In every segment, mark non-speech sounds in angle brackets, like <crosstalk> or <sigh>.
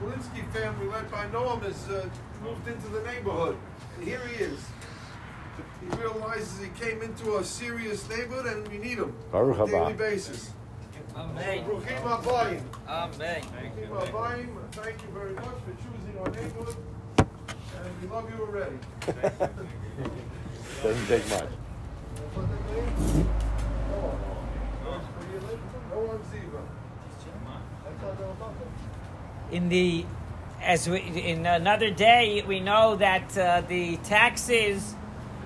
news this morning. The Kalinsky family, led by Noam, has uh, moved into the neighborhood. And here he is. He realizes he came into a serious neighborhood and we need him Baruch on a daily basis. Amen. Bruchim Abayim. Amen. Bruchim Abayim. Thank you very much for choosing our neighborhood. And we love you already. Doesn't take much. What's the name? Noam. Where you live? In the as we, in another day, we know that uh, the taxes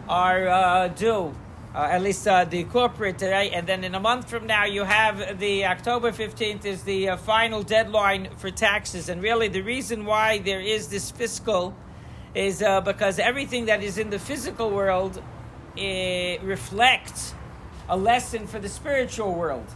are uh, due. Uh, at least uh, the corporate today, and then in a month from now, you have the October 15th is the uh, final deadline for taxes. And really, the reason why there is this fiscal is uh, because everything that is in the physical world eh, reflects a lesson for the spiritual world.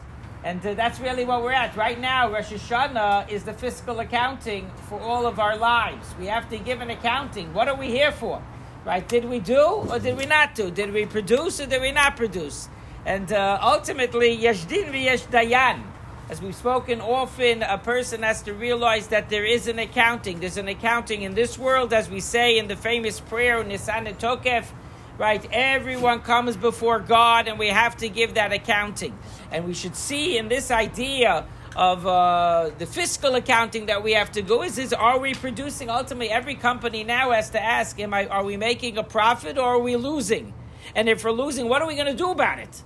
And uh, that's really what we're at. Right now, Rosh Hashanah is the fiscal accounting for all of our lives. We have to give an accounting. What are we here for? Right? Did we do or did we not do? Did we produce or did we not produce? And uh, ultimately, yesh din v'yesh dayan. As we've spoken often, a person has to realize that there is an accounting. There's an accounting in this world, as we say in the famous prayer, Unesaneh Tokef, right? Everyone comes before God, and we have to give that accounting. And we should see in this idea of uh, the fiscal accounting that we have to go is, is are we producing? Ultimately, every company now has to ask, am I, are we making a profit or are we losing? And if we're losing, what are we going to do about it?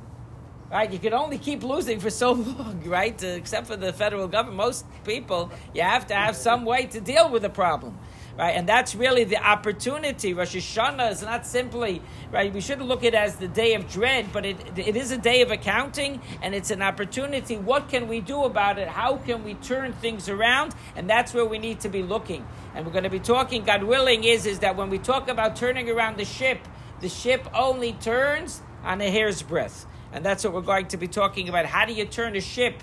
Right, you can only keep losing for so <laughs> long, right? Uh, except for the federal government, most people, you have to have some way to deal with the problem, right? And that's really the opportunity. Rosh Hashanah is not simply right. We shouldn't look at it as the day of dread, but it it is a day of accounting, and it's an opportunity. What can we do about it? How can we turn things around? And that's where we need to be looking. And we're going to be talking, God willing, is is that when we talk about turning around the ship, the ship only turns on a hair's breadth. And that's what we're going to be talking about. How do you turn a ship?